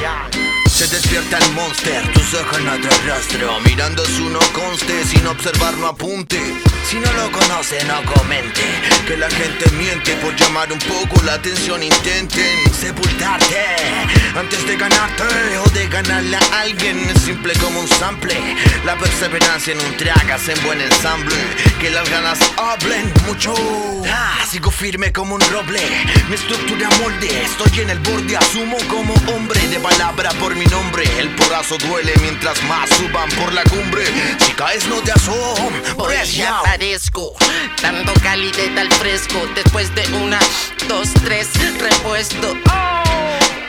Yeah. Despierta el monster. Tus ojos no te rastro. Mirando su no conste Sin observar no apunte. Si no lo conoce no comente. Que la gente miente Por llamar un poco la atención. Intenten sepultarte Antes de ganarte O de ganarle a alguien. Es simple como un sample. La perseverancia en un track Hacen buen ensamble. Que las ganas hablen mucho. Ah, Sigo firme como un roble. Mi estructura molde. Estoy en el borde. Asumo como hombre de palabra por mi nombre. El porazo duele mientras más suban por la cumbre. Si caes no te asom Pues ya aparezco Dando calidez al fresco. Después de una, dos, tres Repuesto.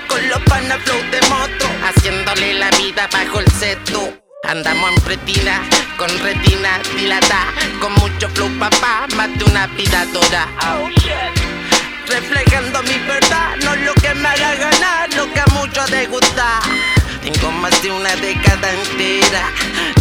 Con los panas flow de moto Haciéndole la vida bajo el seto. Andamos en pretina, con retina dilata. Con mucho flow papá, más de una vida toda Reflejando mi verdad, no lo que me haga ganar, lo que a muchos les gusta Tengo más de una década entera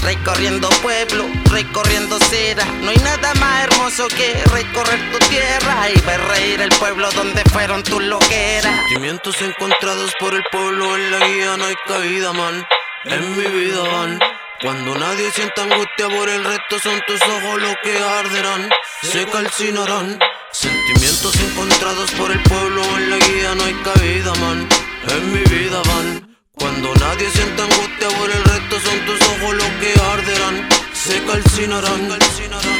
Recorriendo pueblo, recorriendo cera No hay nada más hermoso que recorrer tu tierra Y ver reír el pueblo donde fueron tus loqueras Sentimientos encontrados por el pueblo en la guía no hay cabida, man En mi vida van cuando nadie sienta angustia por el resto son tus ojos los que arderán, se calcinarán. Sentimientos encontrados por el pueblo en la guía no hay cabida, man. En mi vida. Cuando nadie sienta angustia por el resto son tus ojos los que arderán, se calcinarán.